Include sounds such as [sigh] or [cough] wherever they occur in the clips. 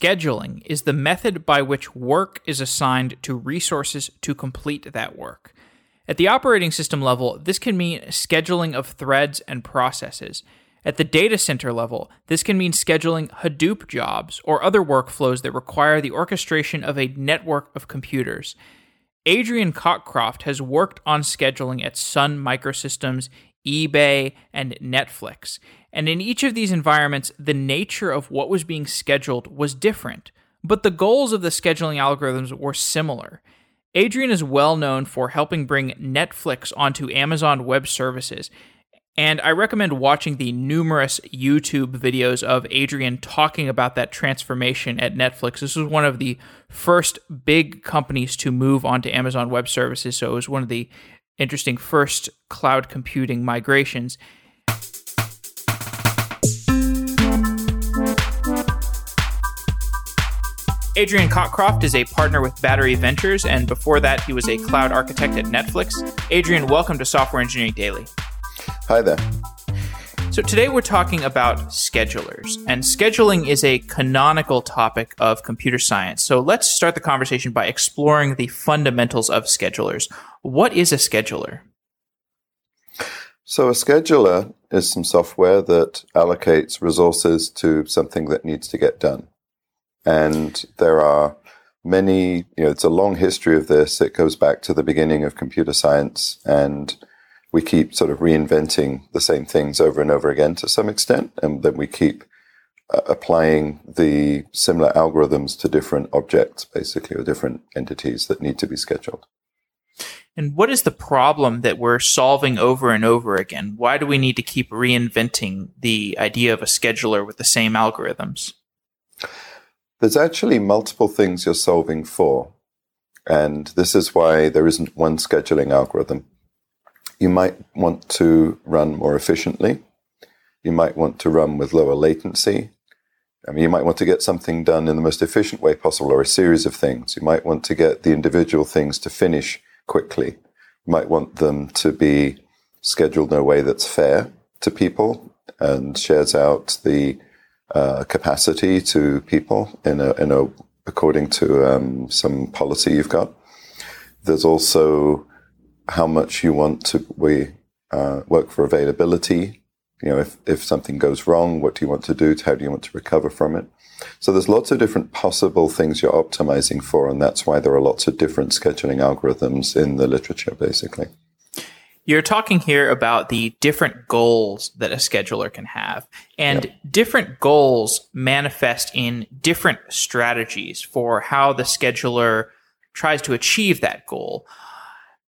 scheduling is the method by which work is assigned to resources to complete that work. At the operating system level, this can mean scheduling of threads and processes. At the data center level, this can mean scheduling Hadoop jobs or other workflows that require the orchestration of a network of computers. Adrian Cockcroft has worked on scheduling at Sun Microsystems, eBay, and Netflix. And in each of these environments, the nature of what was being scheduled was different, but the goals of the scheduling algorithms were similar. Adrian is well known for helping bring Netflix onto Amazon Web Services, and I recommend watching the numerous YouTube videos of Adrian talking about that transformation at Netflix. This was one of the first big companies to move onto Amazon Web Services, so it was one of the interesting first cloud computing migrations. Adrian Cockcroft is a partner with Battery Ventures, and before that, he was a cloud architect at Netflix. Adrian, welcome to Software Engineering Daily. Hi there. So, today we're talking about schedulers, and scheduling is a canonical topic of computer science. So, let's start the conversation by exploring the fundamentals of schedulers. What is a scheduler? So, a scheduler is some software that allocates resources to something that needs to get done. And there are many, you know, it's a long history of this. It goes back to the beginning of computer science, and we keep sort of reinventing the same things over and over again to some extent. And then we keep uh, applying the similar algorithms to different objects, basically, or different entities that need to be scheduled. And what is the problem that we're solving over and over again? Why do we need to keep reinventing the idea of a scheduler with the same algorithms? There's actually multiple things you're solving for. And this is why there isn't one scheduling algorithm. You might want to run more efficiently. You might want to run with lower latency. I mean, you might want to get something done in the most efficient way possible or a series of things. You might want to get the individual things to finish quickly. You might want them to be scheduled in a way that's fair to people and shares out the uh, capacity to people in a, in a according to um, some policy you've got. There's also how much you want to we uh, work for availability. You know, if, if something goes wrong, what do you want to do? How do you want to recover from it? So there's lots of different possible things you're optimizing for, and that's why there are lots of different scheduling algorithms in the literature, basically. You're talking here about the different goals that a scheduler can have, and yep. different goals manifest in different strategies for how the scheduler tries to achieve that goal.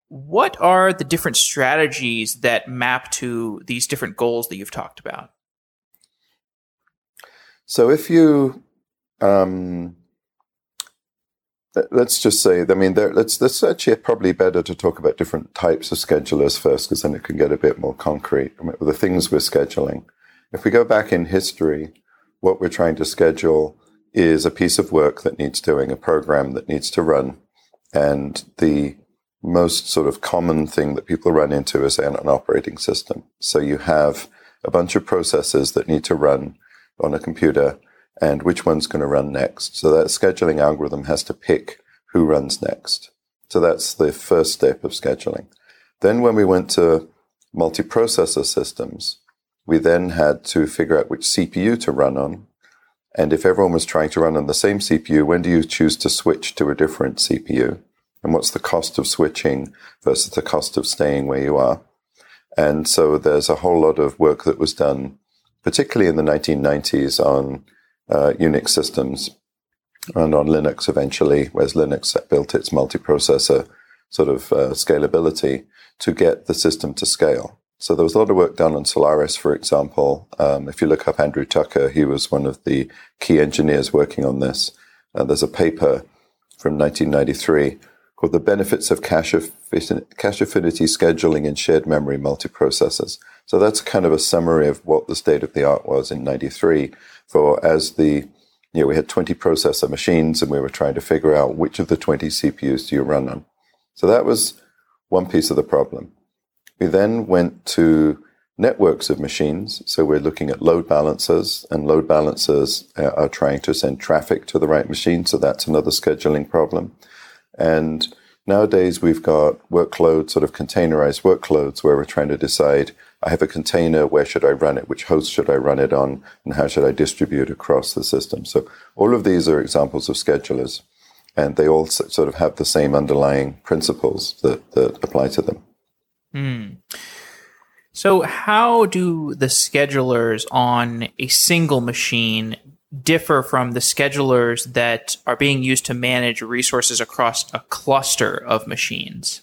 What are the different strategies that map to these different goals that you've talked about? So, if you um, let's just say, I mean, there, let's, let's actually probably better to talk about different types of schedulers first, because then it can get a bit more concrete. I mean, the things we're scheduling. If we go back in history, what we're trying to schedule is a piece of work that needs doing, a program that needs to run. And the most sort of common thing that people run into is an, an operating system. So you have a bunch of processes that need to run on a computer and which one's going to run next. So that scheduling algorithm has to pick who runs next. So that's the first step of scheduling. Then when we went to multiprocessor systems, we then had to figure out which CPU to run on. And if everyone was trying to run on the same CPU, when do you choose to switch to a different CPU? And what's the cost of switching versus the cost of staying where you are? And so there's a whole lot of work that was done, particularly in the 1990s on uh, Unix systems and on Linux eventually, whereas Linux built its multiprocessor sort of uh, scalability to get the system to scale. So there was a lot of work done on Solaris, for example. Um, if you look up Andrew Tucker, he was one of the key engineers working on this. Uh, there's a paper from 1993 called The Benefits of Cache, Cache Affinity Scheduling in Shared Memory Multiprocessors. So that's kind of a summary of what the state of the art was in 93 for as the you know, we had 20 processor machines and we were trying to figure out which of the 20 CPUs do you run on. So that was one piece of the problem. We then went to networks of machines. So we're looking at load balancers, and load balancers uh, are trying to send traffic to the right machine. So that's another scheduling problem. And nowadays we've got workloads, sort of containerized workloads, where we're trying to decide I have a container, where should I run it? Which host should I run it on? And how should I distribute across the system? So all of these are examples of schedulers, and they all sort of have the same underlying principles that, that apply to them. Mm. So, how do the schedulers on a single machine differ from the schedulers that are being used to manage resources across a cluster of machines?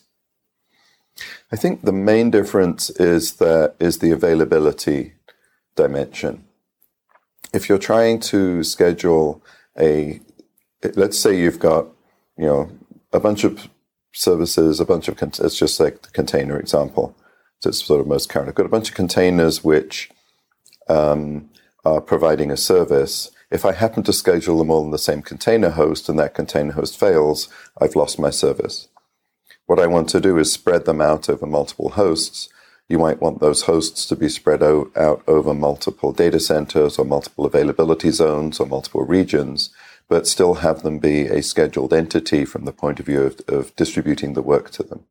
I think the main difference is that is the availability dimension. If you're trying to schedule a, let's say you've got, you know, a bunch of services, a bunch of, it's just like the container example it's sort of most current. I've got a bunch of containers which um, are providing a service. If I happen to schedule them all in the same container host and that container host fails, I've lost my service. What I want to do is spread them out over multiple hosts. You might want those hosts to be spread out, out over multiple data centers or multiple availability zones or multiple regions, but still have them be a scheduled entity from the point of view of, of distributing the work to them.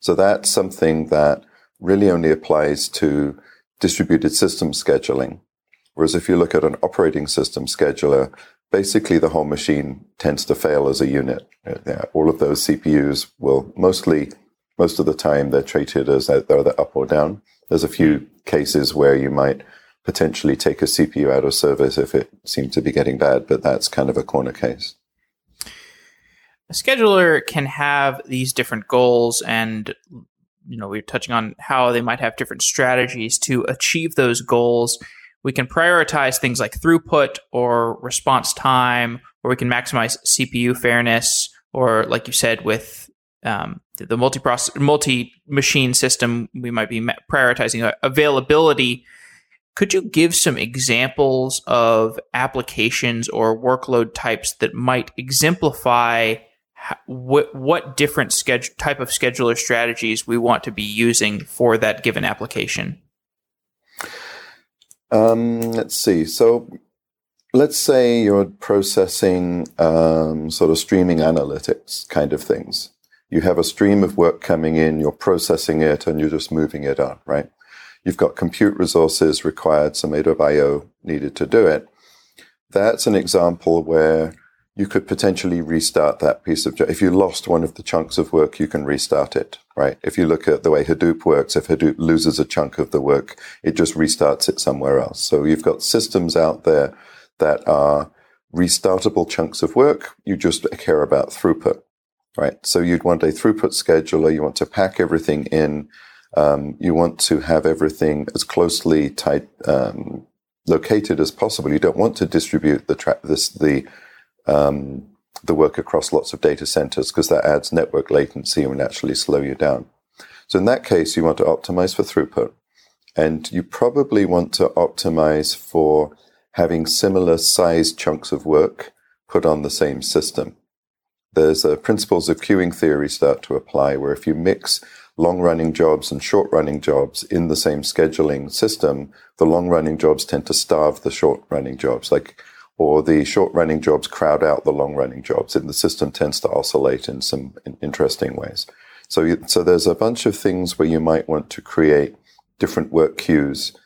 So that's something that really only applies to distributed system scheduling. Whereas if you look at an operating system scheduler, basically the whole machine tends to fail as a unit. All of those CPUs will mostly, most of the time, they're treated as either up or down. There's a few cases where you might potentially take a CPU out of service if it seemed to be getting bad, but that's kind of a corner case. A scheduler can have these different goals and you know, we are touching on how they might have different strategies to achieve those goals. We can prioritize things like throughput or response time, or we can maximize CPU fairness, or like you said, with um, the multi multi machine system, we might be prioritizing availability. Could you give some examples of applications or workload types that might exemplify what what different schedule type of scheduler strategies we want to be using for that given application? Um, let's see. So let's say you're processing um, sort of streaming analytics kind of things. You have a stream of work coming in, you're processing it, and you're just moving it on, right? You've got compute resources required, some IO needed to do it. That's an example where you could potentially restart that piece of, if you lost one of the chunks of work, you can restart it, right? If you look at the way Hadoop works, if Hadoop loses a chunk of the work, it just restarts it somewhere else. So you've got systems out there that are restartable chunks of work. You just care about throughput, right? So you'd want a throughput scheduler. You want to pack everything in. Um, you want to have everything as closely tight, um, located as possible. You don't want to distribute the tra- this, the um, the work across lots of data centers because that adds network latency and naturally slow you down. So in that case, you want to optimize for throughput. And you probably want to optimize for having similar sized chunks of work put on the same system. There's principles of queuing theory start to apply where if you mix long running jobs and short running jobs in the same scheduling system, the long running jobs tend to starve the short running jobs. Like or the short running jobs crowd out the long running jobs, and the system tends to oscillate in some interesting ways. So, so there's a bunch of things where you might want to create different work queues.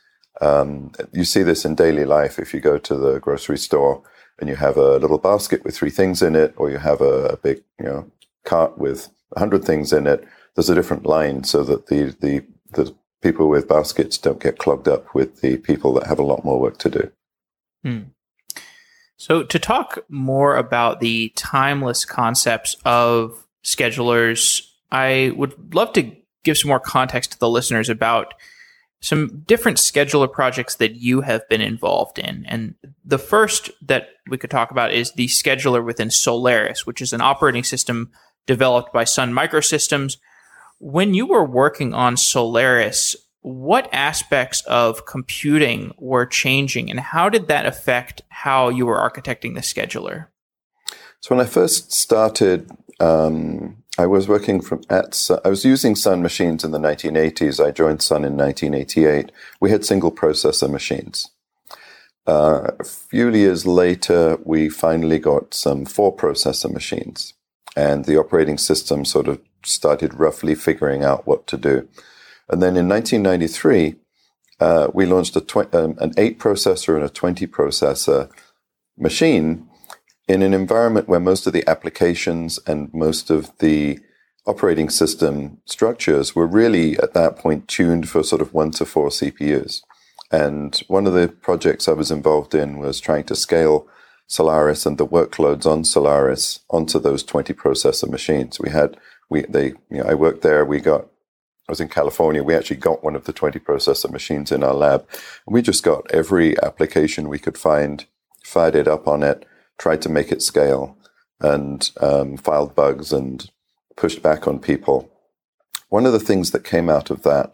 Um, you see this in daily life if you go to the grocery store and you have a little basket with three things in it, or you have a, a big, you know, cart with hundred things in it. There's a different line so that the the the people with baskets don't get clogged up with the people that have a lot more work to do. Hmm. So, to talk more about the timeless concepts of schedulers, I would love to give some more context to the listeners about some different scheduler projects that you have been involved in. And the first that we could talk about is the scheduler within Solaris, which is an operating system developed by Sun Microsystems. When you were working on Solaris, what aspects of computing were changing and how did that affect how you were architecting the scheduler? So, when I first started um, I was working from at Sun, I was using Sun machines in the 1980s. I joined Sun in 1988. We had single processor machines. Uh, a few years later, we finally got some four processor machines, and the operating system sort of started roughly figuring out what to do. And then in 1993, uh, we launched a tw- um, an eight processor and a 20 processor machine in an environment where most of the applications and most of the operating system structures were really at that point tuned for sort of one to four CPUs. And one of the projects I was involved in was trying to scale Solaris and the workloads on Solaris onto those 20 processor machines. We had, we, they, you know, I worked there. We got, I was in California. We actually got one of the 20 processor machines in our lab. And we just got every application we could find, fired it up on it, tried to make it scale and um, filed bugs and pushed back on people. One of the things that came out of that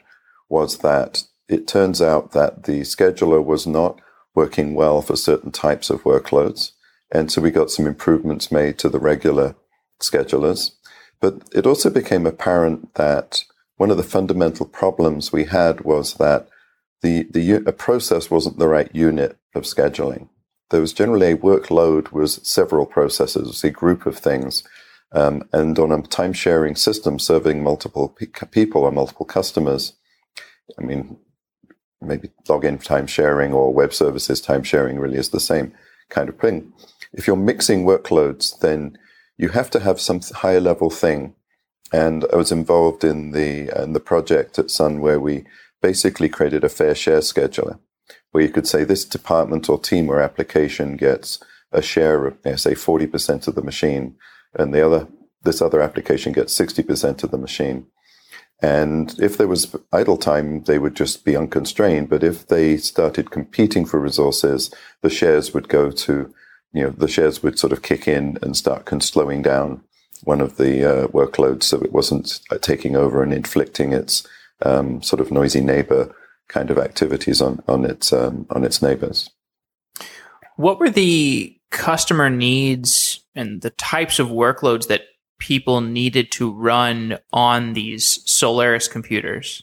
was that it turns out that the scheduler was not working well for certain types of workloads. And so we got some improvements made to the regular schedulers. But it also became apparent that one of the fundamental problems we had was that the, the a process wasn't the right unit of scheduling. There was generally a workload was several processes, a group of things. Um, and on a time sharing system serving multiple pe- people or multiple customers, I mean, maybe login time sharing or web services time sharing really is the same kind of thing. If you're mixing workloads, then you have to have some higher level thing. And I was involved in the in the project at Sun where we basically created a fair share scheduler, where you could say this department or team or application gets a share of, say, forty percent of the machine, and the other this other application gets sixty percent of the machine. And if there was idle time, they would just be unconstrained. But if they started competing for resources, the shares would go to, you know, the shares would sort of kick in and start slowing down one of the uh, workloads so it wasn't uh, taking over and inflicting its um, sort of noisy neighbor kind of activities on, on its, um, on its neighbors. What were the customer needs and the types of workloads that people needed to run on these Solaris computers?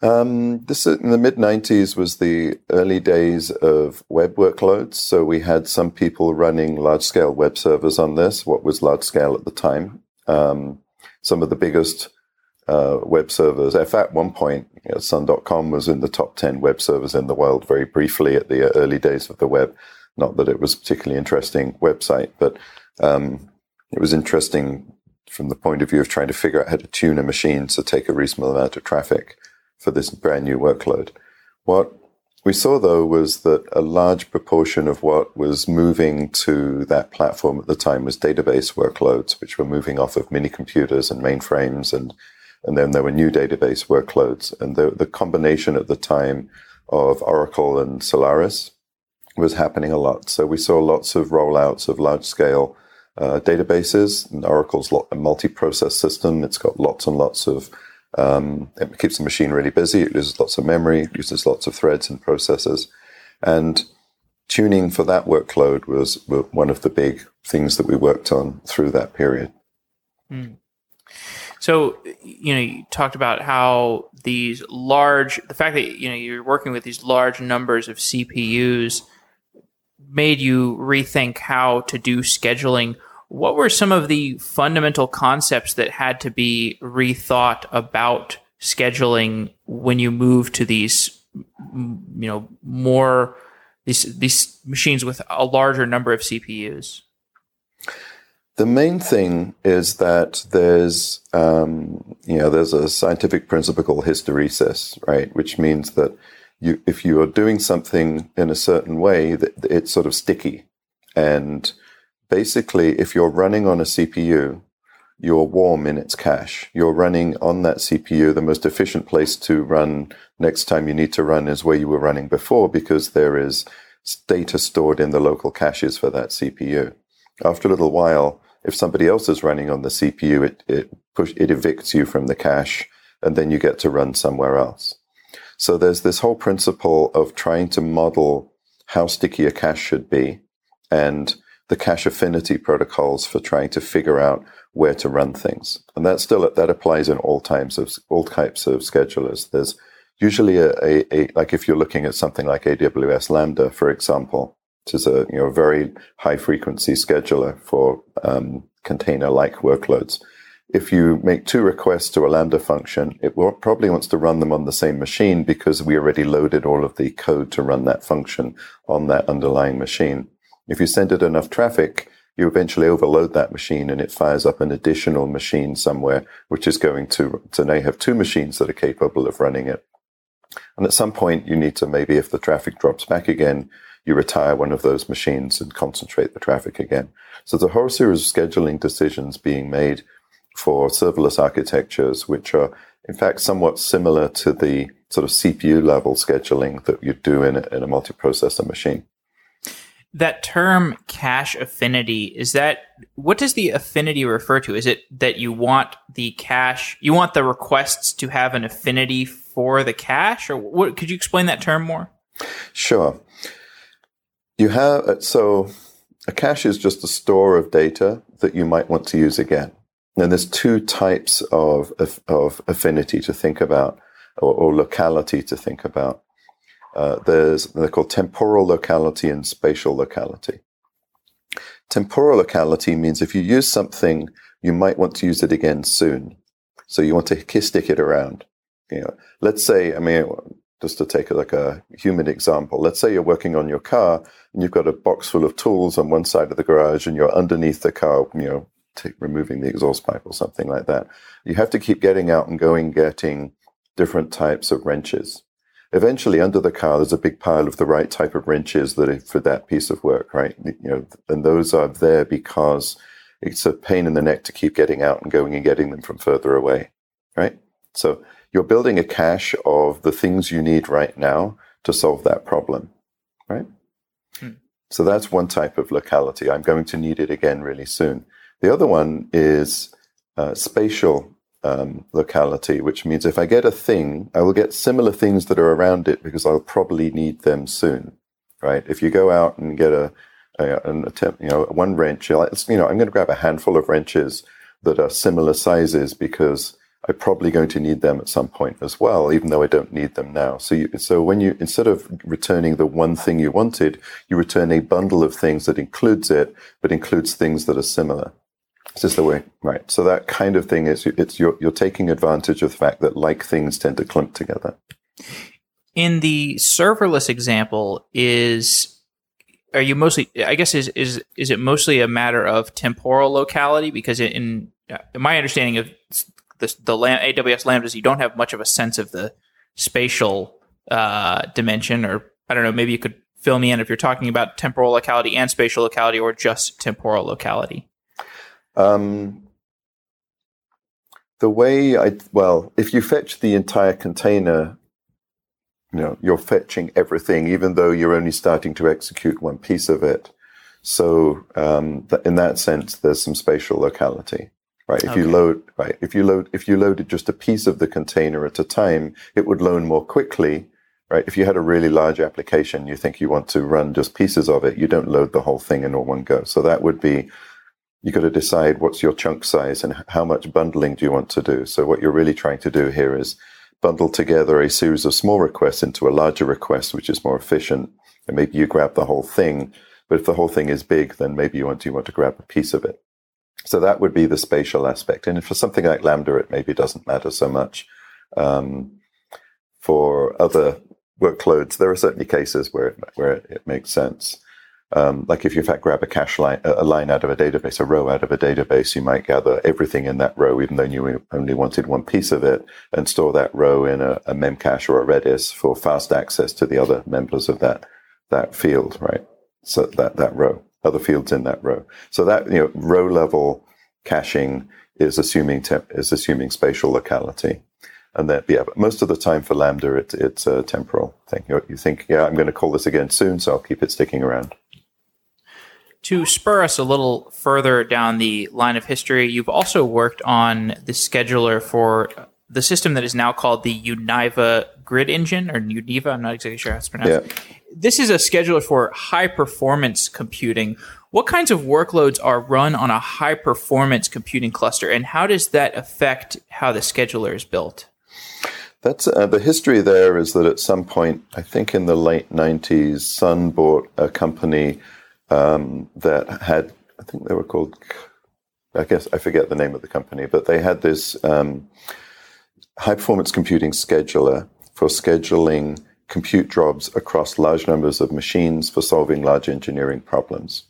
Um, this in the mid 90s was the early days of web workloads. So we had some people running large scale web servers on this, what was large scale at the time. Um, some of the biggest uh, web servers. If at one point, you know, Sun.com was in the top 10 web servers in the world very briefly at the early days of the web. Not that it was a particularly interesting website, but um, it was interesting from the point of view of trying to figure out how to tune a machine to take a reasonable amount of traffic for this brand new workload. What we saw though was that a large proportion of what was moving to that platform at the time was database workloads, which were moving off of mini computers and mainframes and and then there were new database workloads. And the, the combination at the time of Oracle and Solaris was happening a lot. So we saw lots of rollouts of large scale uh, databases. And Oracle's a multi-process system. It's got lots and lots of um, it keeps the machine really busy. It uses lots of memory, it uses lots of threads and processes, and tuning for that workload was one of the big things that we worked on through that period. Mm. So, you know, you talked about how these large, the fact that, you know, you're working with these large numbers of CPUs made you rethink how to do scheduling what were some of the fundamental concepts that had to be rethought about scheduling when you move to these, you know, more these these machines with a larger number of CPUs? The main thing is that there's, um, you know, there's a scientific principle called hysteresis, right? Which means that you, if you are doing something in a certain way, that it's sort of sticky, and basically, if you're running on a CPU, you're warm in its cache. You're running on that CPU. The most efficient place to run next time you need to run is where you were running before because there is data stored in the local caches for that CPU. After a little while, if somebody else is running on the CPU, it, it push, it evicts you from the cache and then you get to run somewhere else. So there's this whole principle of trying to model how sticky a cache should be and the cache affinity protocols for trying to figure out where to run things. And that still that applies in all types of all types of schedulers. There's usually a, a, a like if you're looking at something like AWS Lambda, for example, which is a you know very high frequency scheduler for um, container like workloads. If you make two requests to a Lambda function, it will, probably wants to run them on the same machine because we already loaded all of the code to run that function on that underlying machine. If you send it enough traffic, you eventually overload that machine and it fires up an additional machine somewhere, which is going to, to now have two machines that are capable of running it. And at some point, you need to maybe, if the traffic drops back again, you retire one of those machines and concentrate the traffic again. So there's a whole series of scheduling decisions being made for serverless architectures, which are in fact somewhat similar to the sort of CPU level scheduling that you do in a, in a multiprocessor machine. That term cache affinity is that what does the affinity refer to? Is it that you want the cache, you want the requests to have an affinity for the cache, or what? Could you explain that term more? Sure. You have uh, so a cache is just a store of data that you might want to use again. And there's two types of of affinity to think about, or, or locality to think about. Uh, there's they're called temporal locality and spatial locality. Temporal locality means if you use something, you might want to use it again soon. So you want to stick it around. You know, let's say, I mean, just to take like a human example, let's say you're working on your car and you've got a box full of tools on one side of the garage and you're underneath the car, you know, t- removing the exhaust pipe or something like that. You have to keep getting out and going, getting different types of wrenches eventually under the car there's a big pile of the right type of wrenches that are for that piece of work right? You know and those are there because it's a pain in the neck to keep getting out and going and getting them from further away right? So you're building a cache of the things you need right now to solve that problem right? Hmm. so that's one type of locality. I'm going to need it again really soon. The other one is uh, spatial um, locality, which means if I get a thing, I will get similar things that are around it because I'll probably need them soon, right? If you go out and get a, a an attempt, you know, one wrench, you're like, you know, I'm going to grab a handful of wrenches that are similar sizes because I'm probably going to need them at some point as well, even though I don't need them now. So, you, so when you instead of returning the one thing you wanted, you return a bundle of things that includes it, but includes things that are similar. This just the way, right? So that kind of thing is it's you're you're taking advantage of the fact that like things tend to clump together. In the serverless example, is are you mostly? I guess is is is it mostly a matter of temporal locality? Because in, in my understanding of the, the AWS lambdas, you don't have much of a sense of the spatial uh, dimension, or I don't know. Maybe you could fill me in if you're talking about temporal locality and spatial locality, or just temporal locality. Um, the way I well, if you fetch the entire container, you know, you're fetching everything, even though you're only starting to execute one piece of it. So, um, th- in that sense, there's some spatial locality, right? If okay. you load, right, if you load, if you loaded just a piece of the container at a time, it would load more quickly, right? If you had a really large application, you think you want to run just pieces of it, you don't load the whole thing in all one go. So that would be you got to decide what's your chunk size and how much bundling do you want to do. So what you're really trying to do here is bundle together a series of small requests into a larger request, which is more efficient. And maybe you grab the whole thing. But if the whole thing is big, then maybe you want to, you want to grab a piece of it. So that would be the spatial aspect. And for something like Lambda, it maybe doesn't matter so much. Um, for other workloads, there are certainly cases where where it makes sense. Um, like if you in fact grab a cache line, a line out of a database, a row out of a database, you might gather everything in that row, even though you only wanted one piece of it, and store that row in a, a Memcache or a Redis for fast access to the other members of that that field, right? So that that row, other fields in that row. So that you know, row level caching is assuming temp- is assuming spatial locality. And that, yeah, but most of the time for Lambda, it, it's a temporal thing. You, you think, yeah, I'm going to call this again soon, so I'll keep it sticking around to spur us a little further down the line of history, you've also worked on the scheduler for the system that is now called the Univa Grid Engine or Univa. I'm not exactly sure how it's pronounced. Yeah. This is a scheduler for high performance computing. What kinds of workloads are run on a high performance computing cluster, and how does that affect how the scheduler is built? That's uh, the history. There is that at some point, I think in the late '90s, Sun bought a company um, that had, I think they were called, I guess I forget the name of the company, but they had this um, high performance computing scheduler for scheduling compute jobs across large numbers of machines for solving large engineering problems.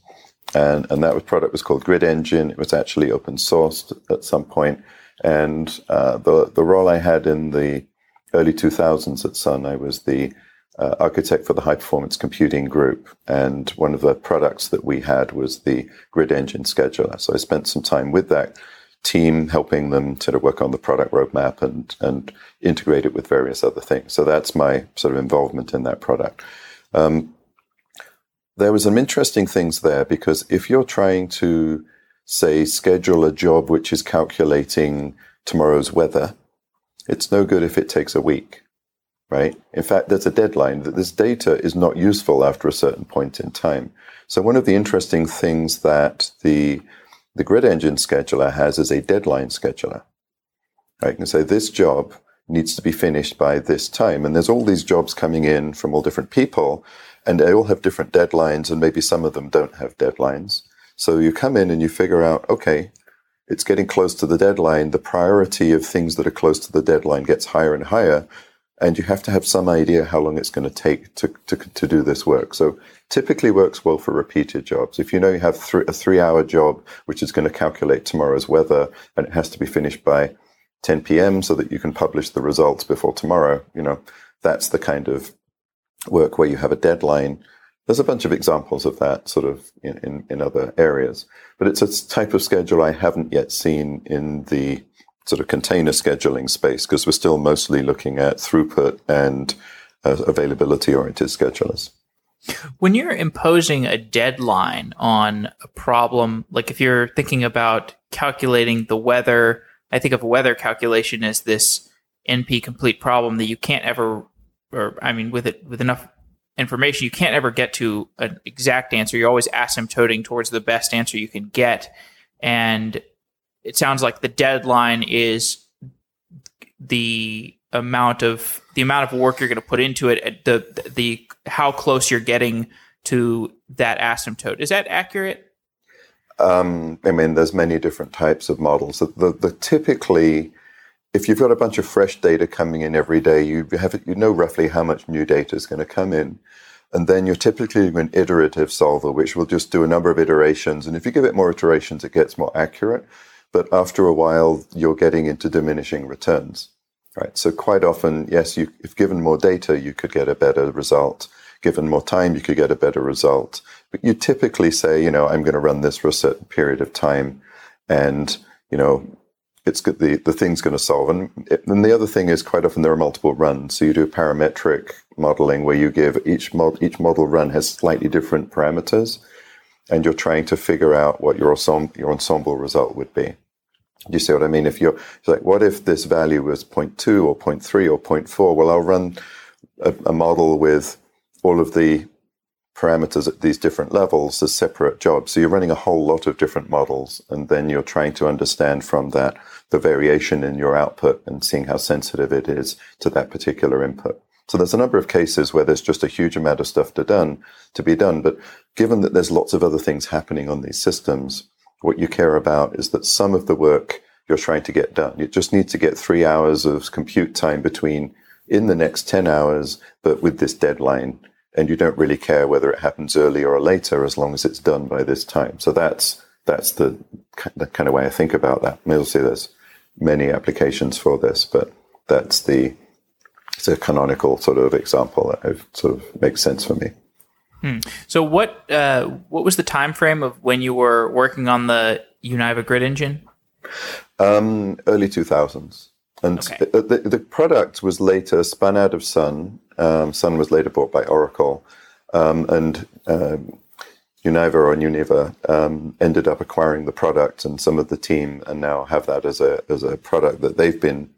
And, and that product was called Grid Engine. It was actually open sourced at some point. And uh, the, the role I had in the early 2000s at Sun, I was the uh, architect for the high performance computing group. And one of the products that we had was the grid engine scheduler. So I spent some time with that team helping them sort of work on the product roadmap and, and integrate it with various other things. So that's my sort of involvement in that product. Um, there was some interesting things there because if you're trying to say schedule a job which is calculating tomorrow's weather, it's no good if it takes a week, right? In fact, there's a deadline that this data is not useful after a certain point in time. So one of the interesting things that the the grid engine scheduler has is a deadline scheduler. I can say this job needs to be finished by this time. And there's all these jobs coming in from all different people, and they all have different deadlines, and maybe some of them don't have deadlines. So you come in and you figure out, okay, it's getting close to the deadline, the priority of things that are close to the deadline gets higher and higher. And you have to have some idea how long it's going to take to, to, to do this work. So typically works well for repeated jobs. If you know you have a three hour job, which is going to calculate tomorrow's weather and it has to be finished by 10 p.m. so that you can publish the results before tomorrow, you know, that's the kind of work where you have a deadline there's a bunch of examples of that sort of in, in, in, other areas, but it's a type of schedule I haven't yet seen in the sort of container scheduling space because we're still mostly looking at throughput and uh, availability oriented schedulers. When you're imposing a deadline on a problem, like if you're thinking about calculating the weather, I think of weather calculation as this NP complete problem that you can't ever, or I mean, with it with enough information, you can't ever get to an exact answer. You're always asymptoting towards the best answer you can get. And it sounds like the deadline is the amount of the amount of work you're going to put into it the the how close you're getting to that asymptote is that accurate um, i mean there's many different types of models the, the, the, typically if you've got a bunch of fresh data coming in every day, you have you know roughly how much new data is going to come in. And then you're typically an iterative solver, which will just do a number of iterations. And if you give it more iterations, it gets more accurate. But after a while, you're getting into diminishing returns, right? So quite often, yes, you, if given more data, you could get a better result. Given more time, you could get a better result. But you typically say, you know, I'm going to run this for a certain period of time. And, you know, it's the the thing's going to solve. And, and the other thing is quite often there are multiple runs. So you do parametric modeling where you give each mod, each model run has slightly different parameters, and you're trying to figure out what your ensemble, your ensemble result would be. Do you see what I mean? If you're like, what if this value was 0.2 or 0.3 or 0.4? Well, I'll run a, a model with all of the parameters at these different levels as separate jobs. So you're running a whole lot of different models, and then you're trying to understand from that the variation in your output and seeing how sensitive it is to that particular input. So there's a number of cases where there's just a huge amount of stuff to done to be done. But given that there's lots of other things happening on these systems, what you care about is that some of the work you're trying to get done. You just need to get three hours of compute time between in the next 10 hours, but with this deadline. And you don't really care whether it happens earlier or later as long as it's done by this time. So that's, that's the, the kind of way I think about that. You'll see there's many applications for this, but that's the it's a canonical sort of example that sort of makes sense for me. Hmm. So what uh, what was the time frame of when you were working on the Univa Grid engine? Um, early two thousands, and okay. the, the, product was later spun out of Sun. Um, Sun was later bought by Oracle, um, and um, Univa or Univa um, ended up acquiring the product and some of the team and now have that as a as a product that they've been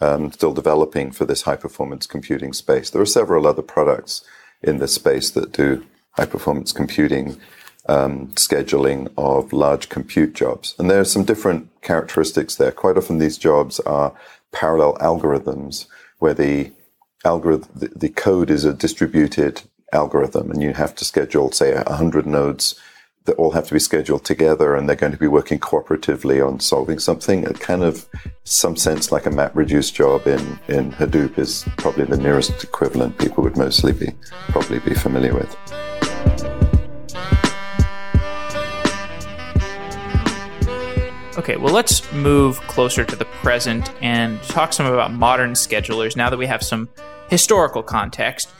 um, still developing for this high performance computing space. There are several other products in this space that do high performance computing um, scheduling of large compute jobs. And there are some different characteristics there. Quite often these jobs are parallel algorithms where the algorithm, the, the code is a distributed algorithm and you have to schedule, say, 100 nodes that all have to be scheduled together and they're going to be working cooperatively on solving something. It kind of, some sense like a map reduce job in, in Hadoop is probably the nearest equivalent people would mostly be, probably be familiar with. Okay, well, let's move closer to the present and talk some about modern schedulers now that we have some historical context.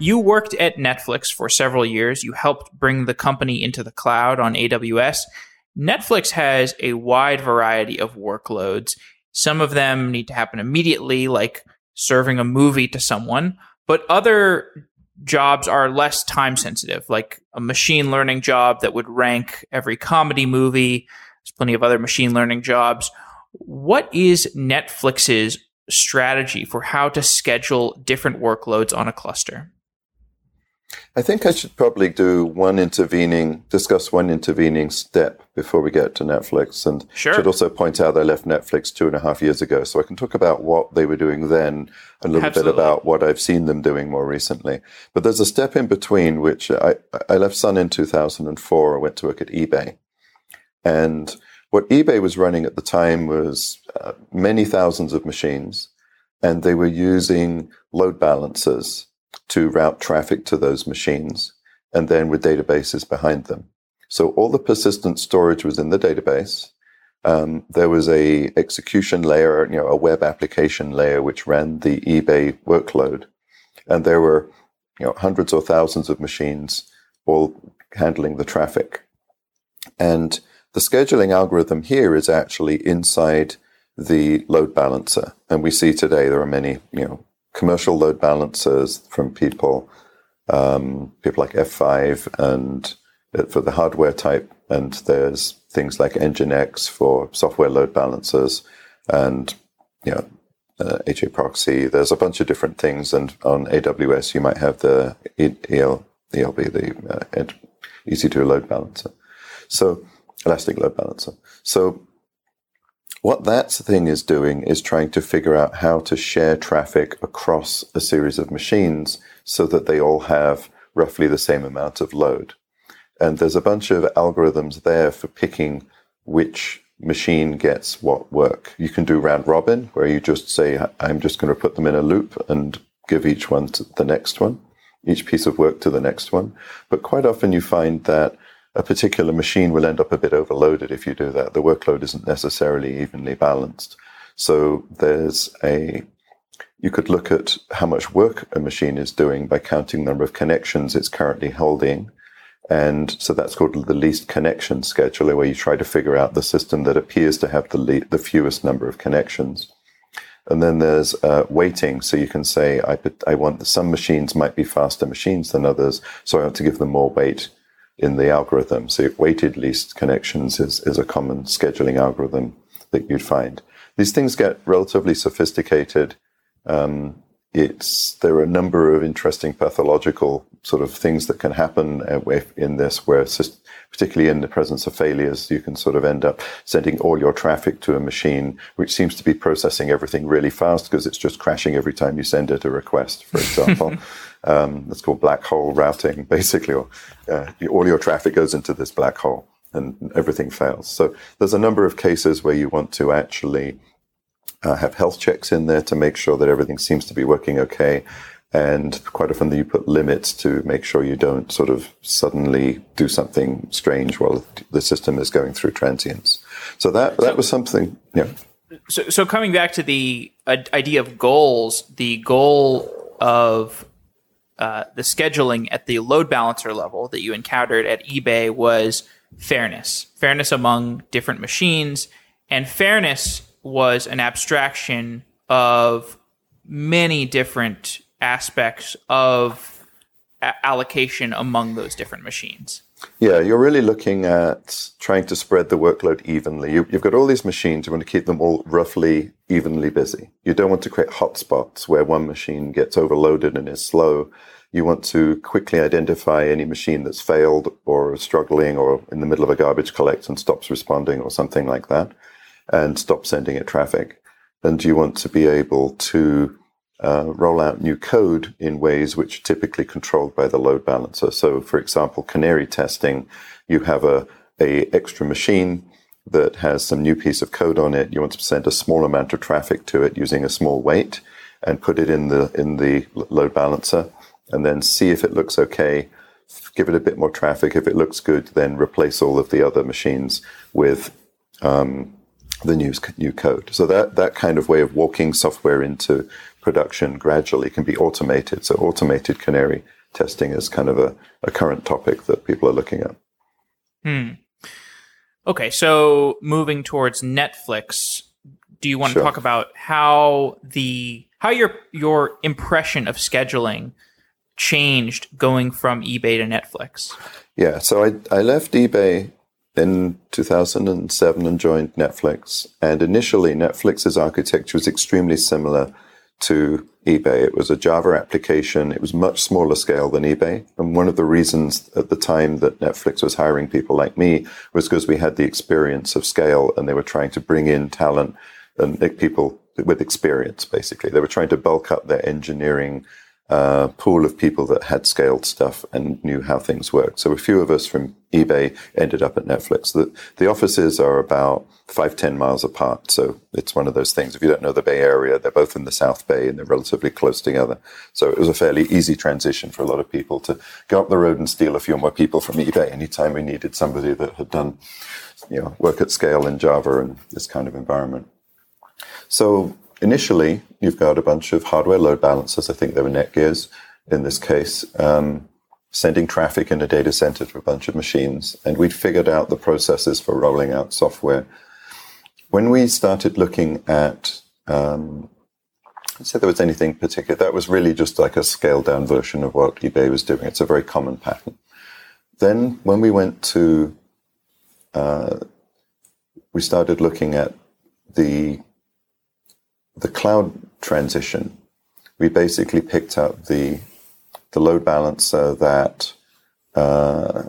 You worked at Netflix for several years. You helped bring the company into the cloud on AWS. Netflix has a wide variety of workloads. Some of them need to happen immediately, like serving a movie to someone, but other jobs are less time sensitive, like a machine learning job that would rank every comedy movie. There's plenty of other machine learning jobs. What is Netflix's strategy for how to schedule different workloads on a cluster? I think I should probably do one intervening, discuss one intervening step before we get to Netflix. And sure. should also point out I left Netflix two and a half years ago, so I can talk about what they were doing then a little Absolutely. bit about what I've seen them doing more recently. But there's a step in between, which I, I left Sun in 2004. I went to work at eBay. And what eBay was running at the time was uh, many thousands of machines, and they were using load balancers to route traffic to those machines and then with databases behind them. So all the persistent storage was in the database. Um, there was a execution layer, you know, a web application layer which ran the eBay workload, and there were, you know, hundreds or thousands of machines all handling the traffic. And the scheduling algorithm here is actually inside the load balancer, and we see today there are many, you know, commercial load balancers from people, um, people like F5 and for the hardware type. And there's things like Nginx for software load balancers and, you know, uh, HA proxy. There's a bunch of different things. And on AWS, you might have the EL, ELB, the uh, EC2 load balancer. So elastic load balancer. So what that thing is doing is trying to figure out how to share traffic across a series of machines so that they all have roughly the same amount of load. And there's a bunch of algorithms there for picking which machine gets what work. You can do round robin, where you just say, I'm just going to put them in a loop and give each one to the next one, each piece of work to the next one. But quite often you find that a particular machine will end up a bit overloaded if you do that. The workload isn't necessarily evenly balanced. So there's a, you could look at how much work a machine is doing by counting the number of connections it's currently holding. And so that's called the least connection scheduler, where you try to figure out the system that appears to have the, le- the fewest number of connections. And then there's uh, weighting. So you can say, I, I want some machines might be faster machines than others. So I want to give them more weight in the algorithm. So weighted least connections is, is a common scheduling algorithm that you'd find. These things get relatively sophisticated. Um, it's there are a number of interesting pathological sort of things that can happen uh, in this, where particularly in the presence of failures, you can sort of end up sending all your traffic to a machine which seems to be processing everything really fast because it's just crashing every time you send it a request, for example. [laughs] um, that's called black hole routing, [laughs] basically. Or, uh, all your traffic goes into this black hole and everything fails. So there's a number of cases where you want to actually uh, have health checks in there to make sure that everything seems to be working okay. And quite often you put limits to make sure you don't sort of suddenly do something strange while the system is going through transients. So that, that was something, yeah. So, so coming back to the uh, idea of goals, the goal of uh, the scheduling at the load balancer level that you encountered at eBay was fairness, fairness among different machines, and fairness was an abstraction of many different aspects of a- allocation among those different machines. Yeah, you're really looking at trying to spread the workload evenly. You, have got all these machines, you want to keep them all roughly evenly busy. You don't want to create hotspots where one machine gets overloaded and is slow. You want to quickly identify any machine that's failed or struggling or in the middle of a garbage collect and stops responding or something like that and stop sending it traffic. And you want to be able to uh, roll out new code in ways which are typically controlled by the load balancer. So, for example, canary testing, you have a, a extra machine that has some new piece of code on it. You want to send a small amount of traffic to it using a small weight and put it in the in the load balancer, and then see if it looks okay. Give it a bit more traffic. If it looks good, then replace all of the other machines with um, the new new code. So that that kind of way of walking software into production gradually can be automated. So automated canary testing is kind of a, a current topic that people are looking at. Hmm. Okay, so moving towards Netflix, do you want sure. to talk about how the how your your impression of scheduling changed going from eBay to Netflix? Yeah, so I I left eBay in 2007 and joined Netflix. And initially, Netflix's architecture was extremely similar to eBay. It was a Java application. It was much smaller scale than eBay. And one of the reasons at the time that Netflix was hiring people like me was because we had the experience of scale and they were trying to bring in talent and people with experience, basically. They were trying to bulk up their engineering uh, pool of people that had scaled stuff and knew how things worked. So a few of us from eBay ended up at Netflix. The, the offices are about five, 10 miles apart. So it's one of those things. If you don't know the Bay Area, they're both in the South Bay and they're relatively close together. So it was a fairly easy transition for a lot of people to go up the road and steal a few more people from eBay anytime we needed somebody that had done, you know, work at scale in Java and this kind of environment. So initially, you've got a bunch of hardware load balancers. I think they were NetScalers in this case, um, sending traffic in a data center to a bunch of machines. And we'd figured out the processes for rolling out software. When we started looking at, um, say there was anything particular, that was really just like a scaled down version of what eBay was doing. It's a very common pattern. Then when we went to, uh, we started looking at the the cloud transition, we basically picked up the the load balancer that uh,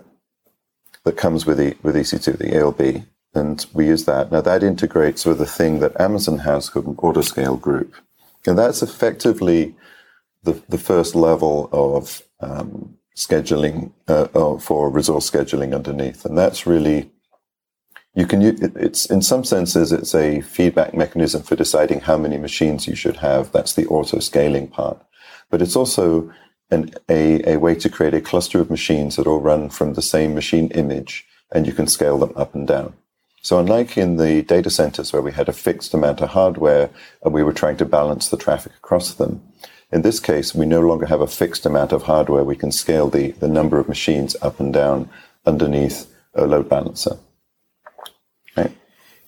that comes with with EC2, the ALB, and we use that. Now that integrates with a thing that Amazon has called an autoscale group, and that's effectively the the first level of um, scheduling uh, for resource scheduling underneath, and that's really you can it's in some senses it's a feedback mechanism for deciding how many machines you should have. That's the auto scaling part. But it's also an, a, a way to create a cluster of machines that all run from the same machine image and you can scale them up and down. So unlike in the data centers where we had a fixed amount of hardware and we were trying to balance the traffic across them in this case we no longer have a fixed amount of hardware. We can scale the, the number of machines up and down underneath a load balancer Right.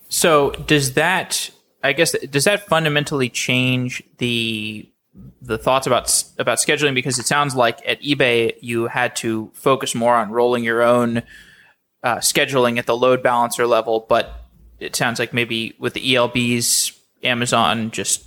So does that? I guess does that fundamentally change the the thoughts about about scheduling? Because it sounds like at eBay you had to focus more on rolling your own uh, scheduling at the load balancer level, but it sounds like maybe with the ELBs, Amazon just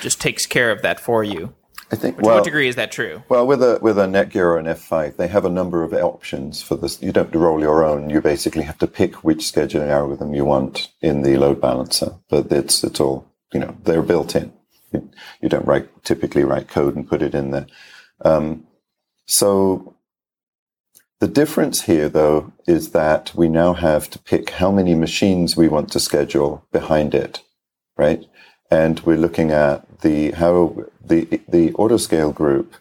just takes care of that for you. I think. To what degree is that true? Well, with a with a NetScaler or an F5, they have a number of options for this. You don't roll your own. You basically have to pick which scheduling algorithm you want in the load balancer. But it's it's all you know. They're built in. You, you don't write typically write code and put it in there. Um, so the difference here, though, is that we now have to pick how many machines we want to schedule behind it, right? And we're looking at the how the the autoscale group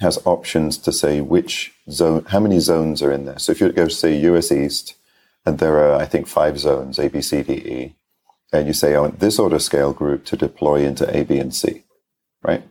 has options to say which zone, how many zones are in there. So if you go to say US East, and there are I think five zones A, B, C, D, E, and you say I want this autoscale group to deploy into A, B, and C, right?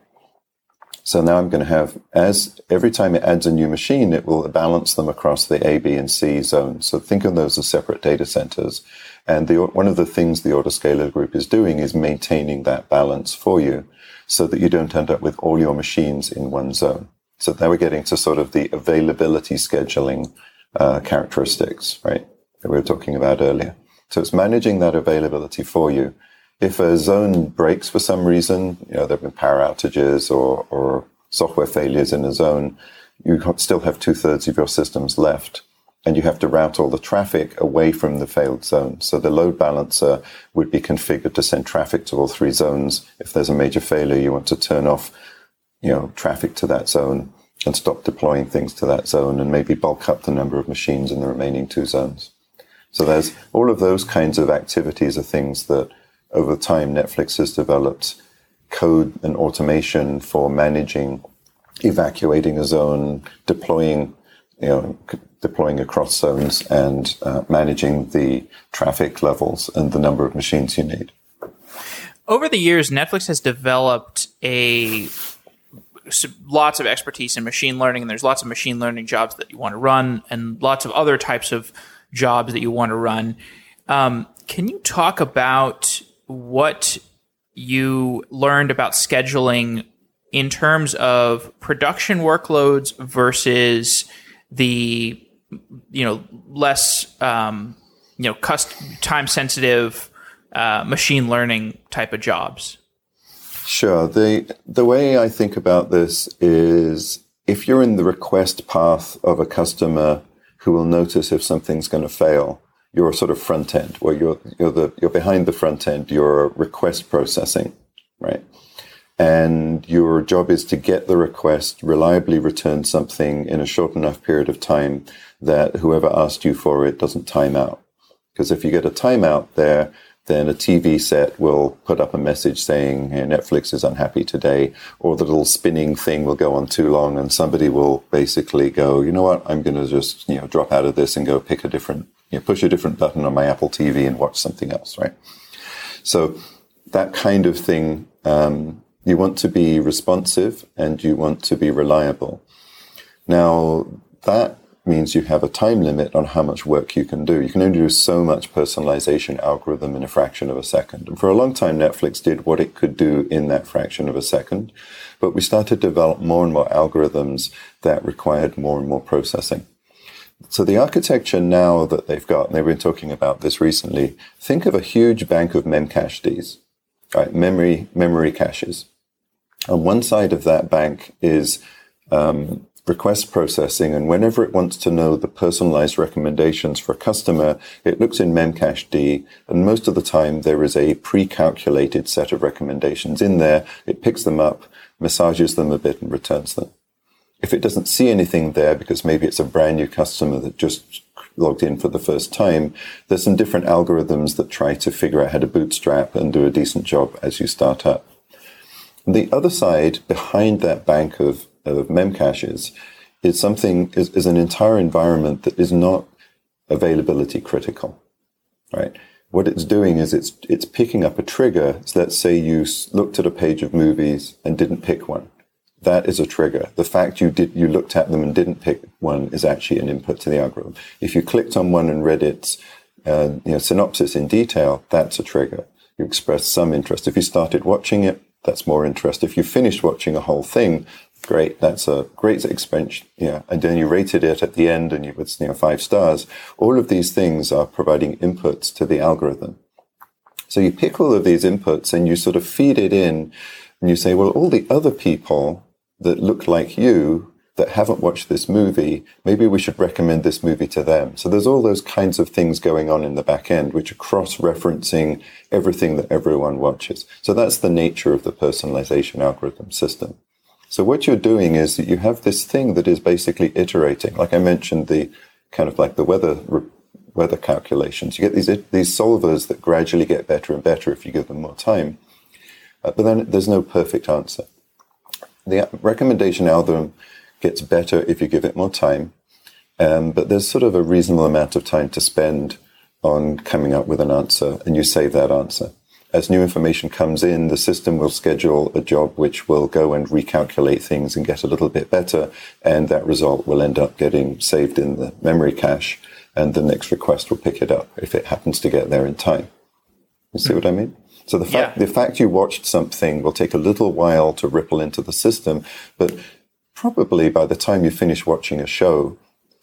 So now I'm going to have, as every time it adds a new machine, it will balance them across the A, B, and C zones. So think of those as separate data centers. And the, one of the things the autoscaler group is doing is maintaining that balance for you so that you don't end up with all your machines in one zone. So now we're getting to sort of the availability scheduling uh, characteristics, right? That we were talking about earlier. So it's managing that availability for you. If a zone breaks for some reason, you know, there have been power outages or, or software failures in a zone, you still have two thirds of your systems left and you have to route all the traffic away from the failed zone. So the load balancer would be configured to send traffic to all three zones. If there's a major failure, you want to turn off, you know, traffic to that zone and stop deploying things to that zone and maybe bulk up the number of machines in the remaining two zones. So there's all of those kinds of activities are things that over time Netflix has developed code and automation for managing, evacuating a zone, deploying, you know, deploying across zones and uh, managing the traffic levels and the number of machines you need. Over the years, Netflix has developed a lots of expertise in machine learning, and there's lots of machine learning jobs that you want to run, and lots of other types of jobs that you want to run. Um, can you talk about what you learned about scheduling in terms of production workloads versus the you know less um, you know cust- time sensitive uh, machine learning type of jobs? Sure. The the way I think about this is if you're in the request path of a customer who will notice if something's going to fail, you're sort of front end, where you're you're the you're behind the front end. You're request processing, right? And your job is to get the request, reliably return something in a short enough period of time that whoever asked you for it doesn't time out. Because if you get a timeout there, then a TV set will put up a message saying hey, Netflix is unhappy today, or the little spinning thing will go on too long, and somebody will basically go, you know what, I'm going to just you know drop out of this and go pick a different, you know, push a different button on my Apple TV and watch something else, right? So that kind of thing, um, you want to be responsive and you want to be reliable. Now that means you have a time limit on how much work you can do. You can only do so much personalization algorithm in a fraction of a second. And for a long time, Netflix did what it could do in that fraction of a second. But we started to develop more and more algorithms that required more and more processing. So the architecture now that they've got, and they've been talking about this recently, think of a huge bank of memcached, right? Memory, memory caches. On one side of that bank is um, request processing. And whenever it wants to know the personalized recommendations for a customer, it looks in memcached. And most of the time, there is a pre-calculated set of recommendations in there. It picks them up, massages them a bit and returns them. If it doesn't see anything there, because maybe it's a brand new customer that just logged in for the first time, there's some different algorithms that try to figure out how to bootstrap and do a decent job as you start up. The other side, behind that bank of of memcaches is something is, is an entire environment that is not availability critical, right? What it's doing is it's it's picking up a trigger. So let's say you looked at a page of movies and didn't pick one. That is a trigger. The fact you did you looked at them and didn't pick one is actually an input to the algorithm. If you clicked on one and read its uh, you know, synopsis in detail, that's a trigger. You expressed some interest. If you started watching it, that's more interest. If you finished watching a whole thing, great. That's a great expense. Yeah. And then you rated it at the end and you would, you know, five stars. All of these things are providing inputs to the algorithm. So you pick all of these inputs and you sort of feed it in and you say, well, all the other people that look like you that haven't watched this movie, maybe we should recommend this movie to them. So there's all those kinds of things going on in the back end, which are cross-referencing everything that everyone watches. So that's the nature of the personalization algorithm system. So what you're doing is that you have this thing that is basically iterating. Like I mentioned, the kind of like the weather weather calculations. You get these these solvers that gradually get better and better if you give them more time. Uh, but then there's no perfect answer. The recommendation algorithm gets better if you give it more time, um, but there's sort of a reasonable amount of time to spend on coming up with an answer, and you save that answer as new information comes in, the system will schedule a job which will go and recalculate things and get a little bit better. And that result will end up getting saved in the memory cache. And the next request will pick it up if it happens to get there in time. You see what I mean? So the fact, yeah. the fact you watched something will take a little while to ripple into the system, but probably by the time you finish watching a show,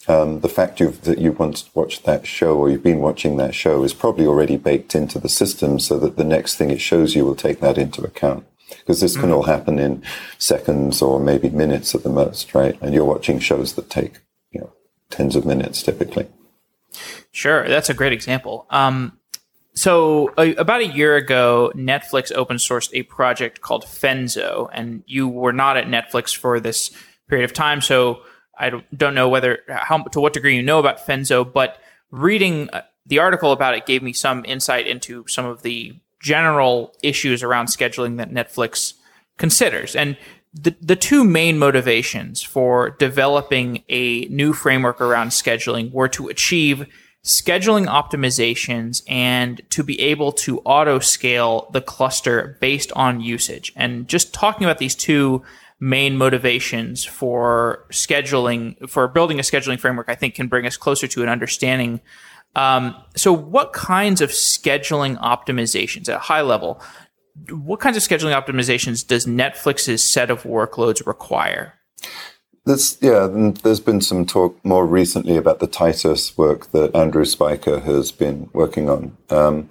um, the fact that you once watched that show or you've been watching that show is probably already baked into the system so that the next thing it shows you will take that into account. Because this can mm. all happen in seconds or maybe minutes at the most, right? And you're watching shows that take, you know, tens of minutes typically. Sure. That's a great example. Um, so uh, about a year ago, Netflix open sourced a project called Fenzo, and you were not at Netflix for this period of time. So I don't know whether how to what degree you know about Fenzo, but reading uh, the article about it gave me some insight into some of the general issues around scheduling that Netflix considers. And the, the two main motivations for developing a new framework around scheduling were to achieve scheduling optimizations and to be able to auto scale the cluster based on usage. And just talking about these two main motivations for scheduling, for building a scheduling framework, I think can bring us closer to an understanding. Um, so, what kinds of scheduling optimizations at a high level? What kinds of scheduling optimizations does Netflix's set of workloads require? Yeah, there's been some talk more recently about the Titus work that Andrew Spyker has been working on. Um,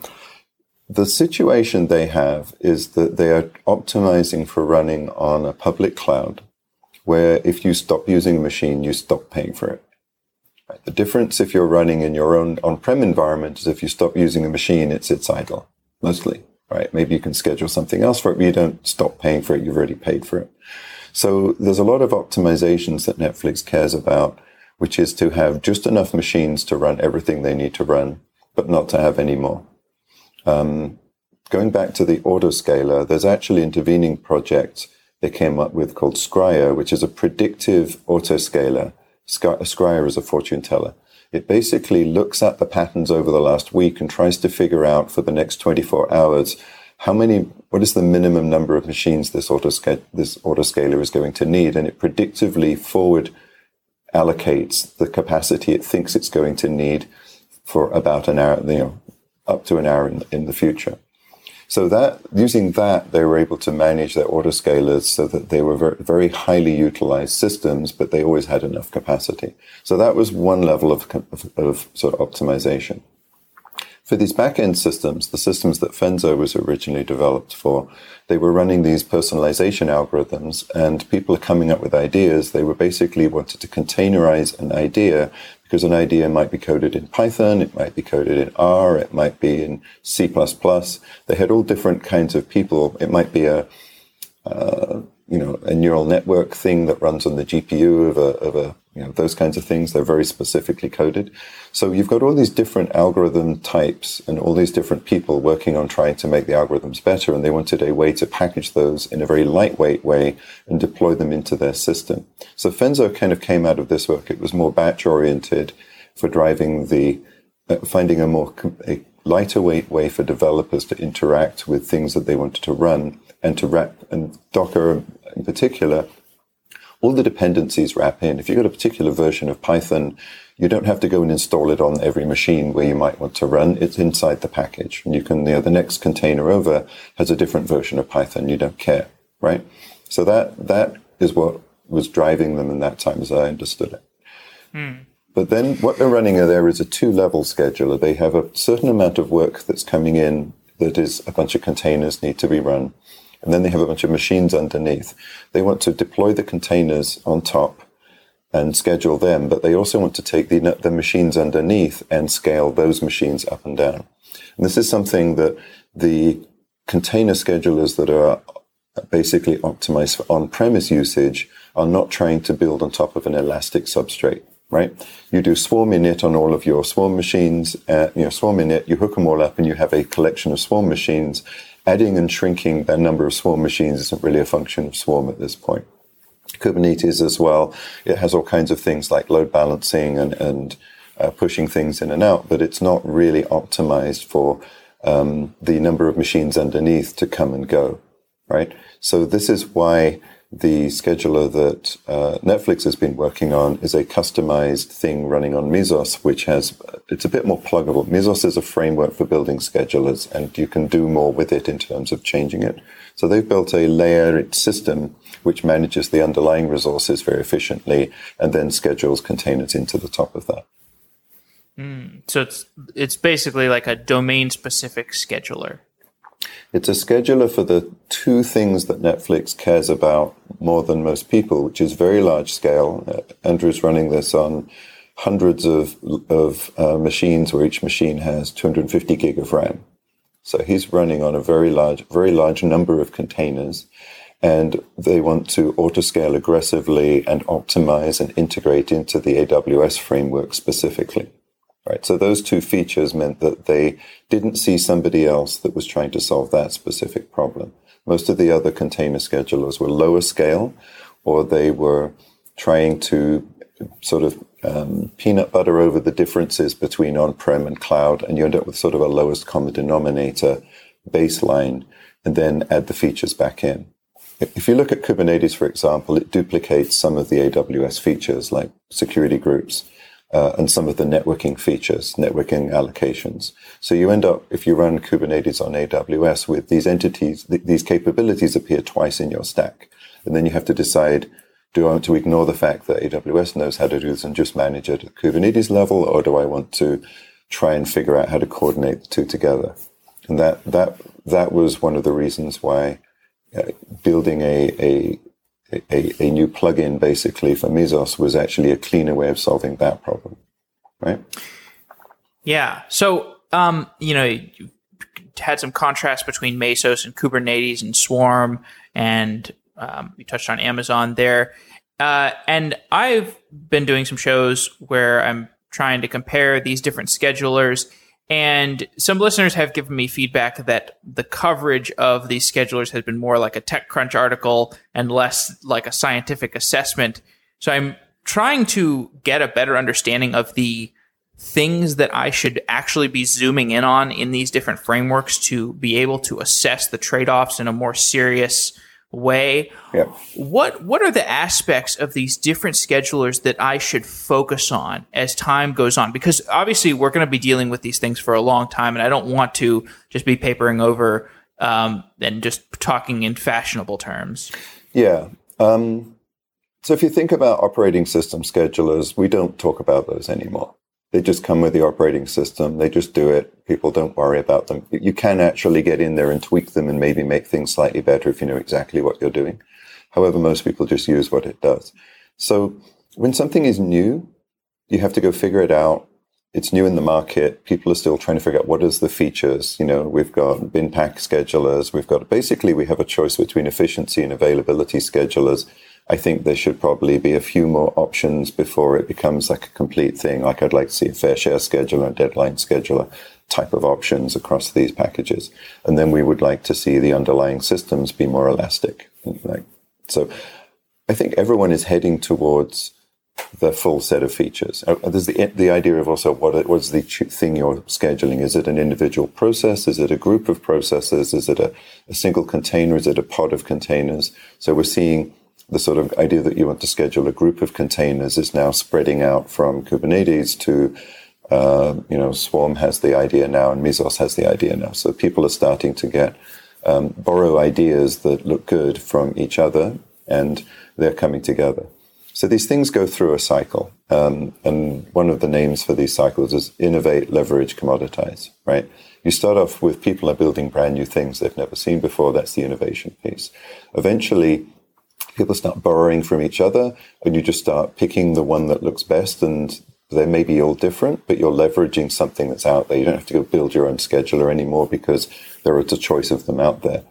the situation they have is that they are optimizing for running on a public cloud where if you stop using a machine, you stop paying for it. Right? The difference if you're running in your own on-prem environment is if you stop using a machine, it sits idle, mostly, right? Maybe you can schedule something else for it, but you don't stop paying for it. You've already paid for it. So there's a lot of optimizations that Netflix cares about, which is to have just enough machines to run everything they need to run, but not to have any more. Um, going back to the autoscaler, there's actually intervening projects they came up with called Scryer, which is a predictive autoscaler. Scryer is a fortune teller. It basically looks at the patterns over the last week and tries to figure out for the next 24 hours how many, what is the minimum number of machines this autoscaler, this autoscaler is going to need, and it predictively forward allocates the capacity it thinks it's going to need for about an hour, you know, up to an hour in, in the future. So that using that, they were able to manage their autoscalers so that they were very, very, highly utilized systems, but they always had enough capacity. So that was one level of, of, of sort of optimization. For these back-end systems, the systems that Fenzo was originally developed for, they were running these personalization algorithms and people are coming up with ideas. They were basically wanted to containerize an idea because an idea might be coded in Python, it might be coded in R, it might be in C++. They had all different kinds of people. It might be a, uh, you know, a neural network thing that runs on the GPU of a, of a you know, those kinds of things. They're very specifically coded. So you've got all these different algorithm types and all these different people working on trying to make the algorithms better. And they wanted a way to package those in a very lightweight way and deploy them into their system. So Fenzo kind of came out of this work. It was more batch oriented for driving the, uh, finding a more, a lighter weight way for developers to interact with things that they wanted to run and to wrap and Docker in particular all the dependencies wrap in. If you've got a particular version of Python, you don't have to go and install it on every machine where you might want to run. It's inside the package. And you can, you know, the next container over has a different version of Python. You don't care, right? So that, that is what was driving them in that time as I understood it. Hmm. But then what they're running there is a two level scheduler. They have a certain amount of work that's coming in that is a bunch of containers need to be run and then they have a bunch of machines underneath. They want to deploy the containers on top and schedule them, but they also want to take the, the machines underneath and scale those machines up and down. And this is something that the container schedulers that are basically optimized for on-premise usage are not trying to build on top of an elastic substrate, right? You do swarm init on all of your swarm machines, uh, you know, swarm init, you hook them all up and you have a collection of swarm machines adding and shrinking that number of swarm machines isn't really a function of swarm at this point. Kubernetes as well, it has all kinds of things like load balancing and, and uh, pushing things in and out, but it's not really optimized for um, the number of machines underneath to come and go, right? So this is why the scheduler that uh, Netflix has been working on is a customized thing running on Mesos, which has it's a bit more pluggable. Mesos is a framework for building schedulers, and you can do more with it in terms of changing it. So they've built a layered system which manages the underlying resources very efficiently, and then schedules containers into the top of that. Mm, so it's it's basically like a domain specific scheduler. It's a scheduler for the two things that Netflix cares about more than most people, which is very large scale. Uh, Andrew's running this on hundreds of, of uh, machines where each machine has 250 gig of RAM. So he's running on a very large, very large number of containers and they want to autoscale aggressively and optimize and integrate into the AWS framework specifically. Right. So those two features meant that they didn't see somebody else that was trying to solve that specific problem. Most of the other container schedulers were lower scale or they were trying to sort of um, peanut butter over the differences between on-prem and cloud, and you end up with sort of a lowest common denominator baseline, and then add the features back in. If you look at Kubernetes, for example, it duplicates some of the AWS features like security groups uh, and some of the networking features, networking allocations. So you end up, if you run Kubernetes on AWS with these entities, th- these capabilities appear twice in your stack. And then you have to decide, do I want to ignore the fact that AWS knows how to do this and just manage it at Kubernetes level, or do I want to try and figure out how to coordinate the two together? And that, that, that was one of the reasons why uh, building a, a a, a new plugin basically for Mesos was actually a cleaner way of solving that problem, right? Yeah. So, um, you know, you had some contrast between Mesos and Kubernetes and Swarm, and um, you touched on Amazon there. Uh, and I've been doing some shows where I'm trying to compare these different schedulers and some listeners have given me feedback that the coverage of these schedulers has been more like a TechCrunch article and less like a scientific assessment. So I'm trying to get a better understanding of the things that I should actually be zooming in on in these different frameworks to be able to assess the trade offs in a more serious way. Yeah. What what are the aspects of these different schedulers that I should focus on as time goes on? Because obviously we're going to be dealing with these things for a long time, and I don't want to just be papering over um, and just talking in fashionable terms. Yeah. Um, so if you think about operating system schedulers, we don't talk about those anymore. They just come with the operating system. They just do it. People don't worry about them. You can actually get in there and tweak them and maybe make things slightly better if you know exactly what you're doing. However, most people just use what it does. So when something is new, you have to go figure it out. It's new in the market. People are still trying to figure out what is the features. You know, we've got bin pack schedulers. We've got basically we have a choice between efficiency and availability schedulers I think there should probably be a few more options before it becomes like a complete thing. Like I'd like to see a fair share scheduler and deadline scheduler type of options across these packages. And then we would like to see the underlying systems be more elastic. Like, so I think everyone is heading towards the full set of features. Uh, there's the, the idea of also what what's the thing you're scheduling? Is it an individual process? Is it a group of processes? Is it a, a single container? Is it a pod of containers? So we're seeing the sort of idea that you want to schedule a group of containers is now spreading out from Kubernetes to, uh, you know, Swarm has the idea now and Mesos has the idea now. So people are starting to get, um, borrow ideas that look good from each other and they're coming together. So these things go through a cycle. Um, and one of the names for these cycles is innovate, leverage, commoditize, right? You start off with people are building brand new things they've never seen before. That's the innovation piece. Eventually, people start borrowing from each other and you just start picking the one that looks best and they may be all different, but you're leveraging something that's out there. You don't have to go build your own scheduler anymore because there is a choice of them out there.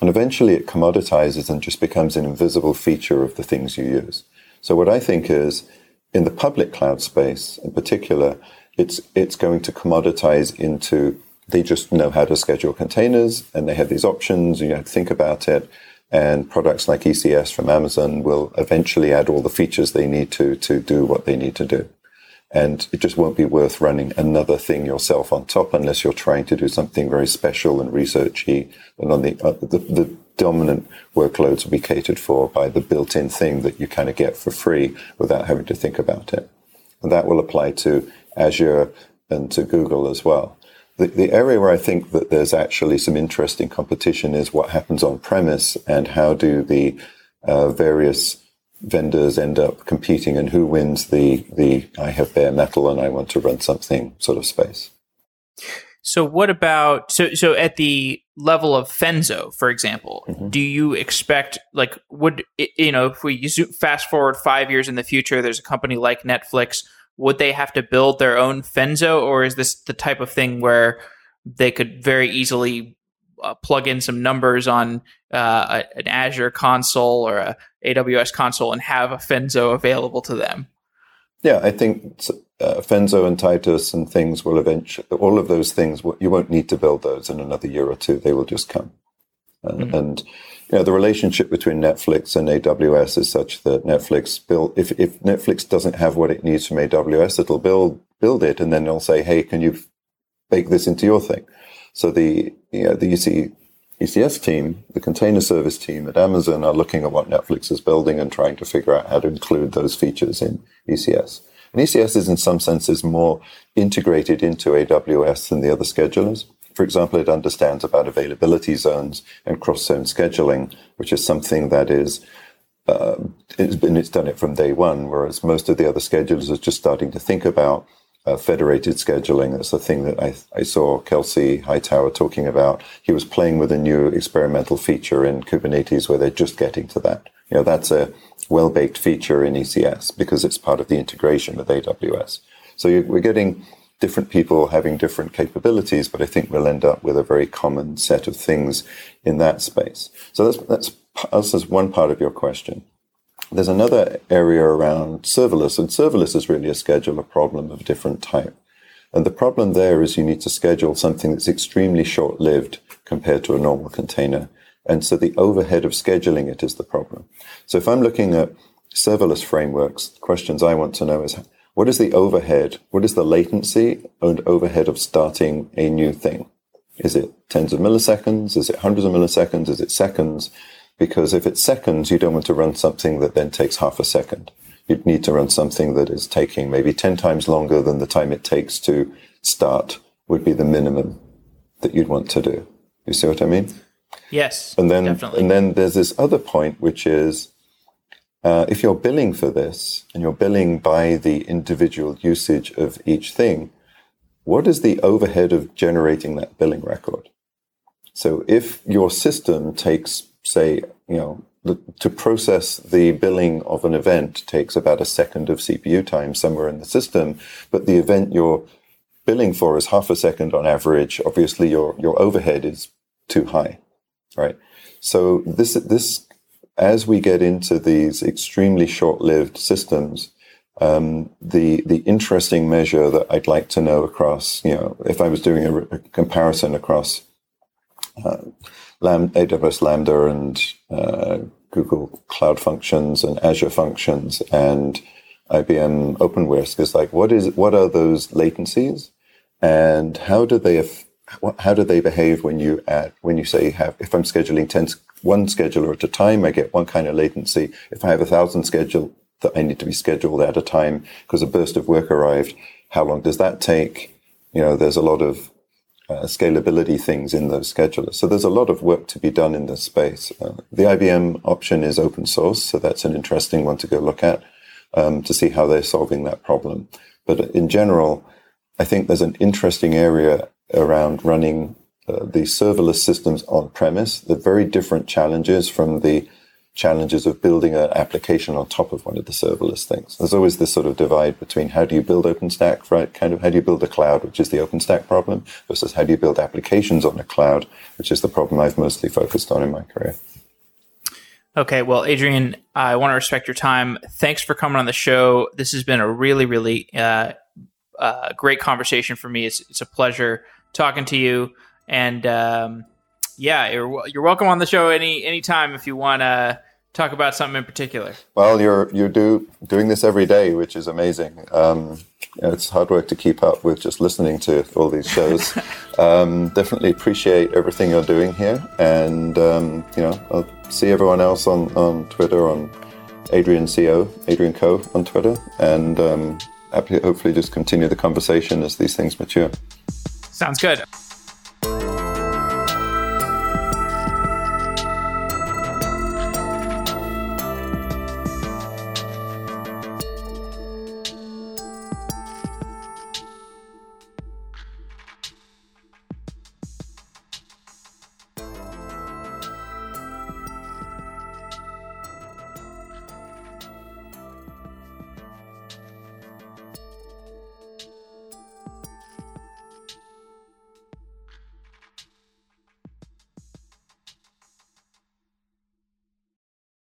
And eventually it commoditizes and just becomes an invisible feature of the things you use. So what I think is in the public cloud space in particular, it's, it's going to commoditize into they just know how to schedule containers and they have these options. You have to think about it. And products like ECS from Amazon will eventually add all the features they need to to do what they need to do. And it just won't be worth running another thing yourself on top unless you're trying to do something very special and researchy. And on the, uh, the, the, dominant workloads will be catered for by the built-in thing that you kind of get for free without having to think about it. And that will apply to Azure and to Google as well. The, the area where I think that there's actually some interesting competition is what happens on premise and how do the uh, various vendors end up competing and who wins the, the I have bare metal and I want to run something sort of space. So what about so so at the level of Fenzo, for example, mm-hmm. do you expect like would you know if we fast forward five years in the future, there's a company like Netflix, would they have to build their own Fenzo, or is this the type of thing where they could very easily uh, plug in some numbers on uh, a, an Azure console or a AWS console and have a Fenzo available to them? Yeah, I think uh, Fenzo and Titus and things will eventually, all of those things, you won't need to build those in another year or two. They will just come. And, mm-hmm. and you know, the relationship between Netflix and AWS is such that Netflix build, if, if Netflix doesn't have what it needs from AWS, it'll build, build it. And then they'll say, Hey, can you bake this into your thing? So the, you know, the EC, ECS team, the container service team at Amazon are looking at what Netflix is building and trying to figure out how to include those features in ECS. And ECS is in some senses more integrated into AWS than the other schedulers. For example, it understands about availability zones and cross-zone scheduling, which is something that is uh, it's been it's done it from day one, whereas most of the other schedulers are just starting to think about uh, federated scheduling. That's the thing that I, I saw Kelsey Hightower talking about. He was playing with a new experimental feature in Kubernetes where they're just getting to that. You know, that's a well baked feature in ECS because it's part of the integration with AWS. So we're getting different people having different capabilities, but I think we'll end up with a very common set of things in that space. So that's, that's, that's one part of your question. There's another area around serverless, and serverless is really a scheduler problem of a different type. And the problem there is you need to schedule something that's extremely short lived compared to a normal container. And so the overhead of scheduling it is the problem. So if I'm looking at serverless frameworks, questions I want to know is what is the overhead? What is the latency and overhead of starting a new thing? Is it tens of milliseconds? Is it hundreds of milliseconds? Is it seconds? Because if it's seconds, you don't want to run something that then takes half a second. You'd need to run something that is taking maybe 10 times longer than the time it takes to start would be the minimum that you'd want to do. You see what I mean? Yes. And then, definitely. and then there's this other point, which is uh, if you're billing for this and you're billing by the individual usage of each thing, what is the overhead of generating that billing record? So if your system takes, say, you know, the, to process the billing of an event takes about a second of CPU time somewhere in the system, but the event you're billing for is half a second on average, obviously your, your overhead is too high right? So this this as we get into these extremely short-lived systems, um, the the interesting measure that I'd like to know across, you know, if I was doing a, a comparison across uh, Lam- AWS Lambda and uh, Google Cloud Functions and Azure Functions and IBM OpenWhisk is like, what is what are those latencies, and how do they how do they behave when you add when you say have if I'm scheduling 10, one scheduler at a time, I get one kind of latency. If I have a thousand schedule that I need to be scheduled at a time because a burst of work arrived, how long does that take? You know, there's a lot of uh, scalability things in those schedulers. So there's a lot of work to be done in this space. Uh, the IBM option is open source, so that's an interesting one to go look at um, to see how they're solving that problem. But in general, I think there's an interesting area around running uh, the serverless systems on premise. They're very different challenges from the challenges of building an application on top of one of the serverless things. There's always this sort of divide between how do you build OpenStack, right? Kind of how do you build a cloud, which is the OpenStack problem, versus how do you build applications on a cloud, which is the problem I've mostly focused on in my career. Okay, well, Adrian, I want to respect your time. Thanks for coming on the show. This has been a really, really uh, uh, great conversation for me. It's, it's a pleasure talking to you. And um, yeah, you're, you're welcome on the show any anytime if you want to talk about something in particular? Well, you're you do doing this every day, which is amazing. Um, it's hard work to keep up with just listening to all these shows. [laughs] um, definitely appreciate everything you're doing here, and um, you know, I'll see everyone else on on Twitter on Adrian Co, Adrian Co on Twitter, and um, happy hopefully just continue the conversation as these things mature. Sounds good.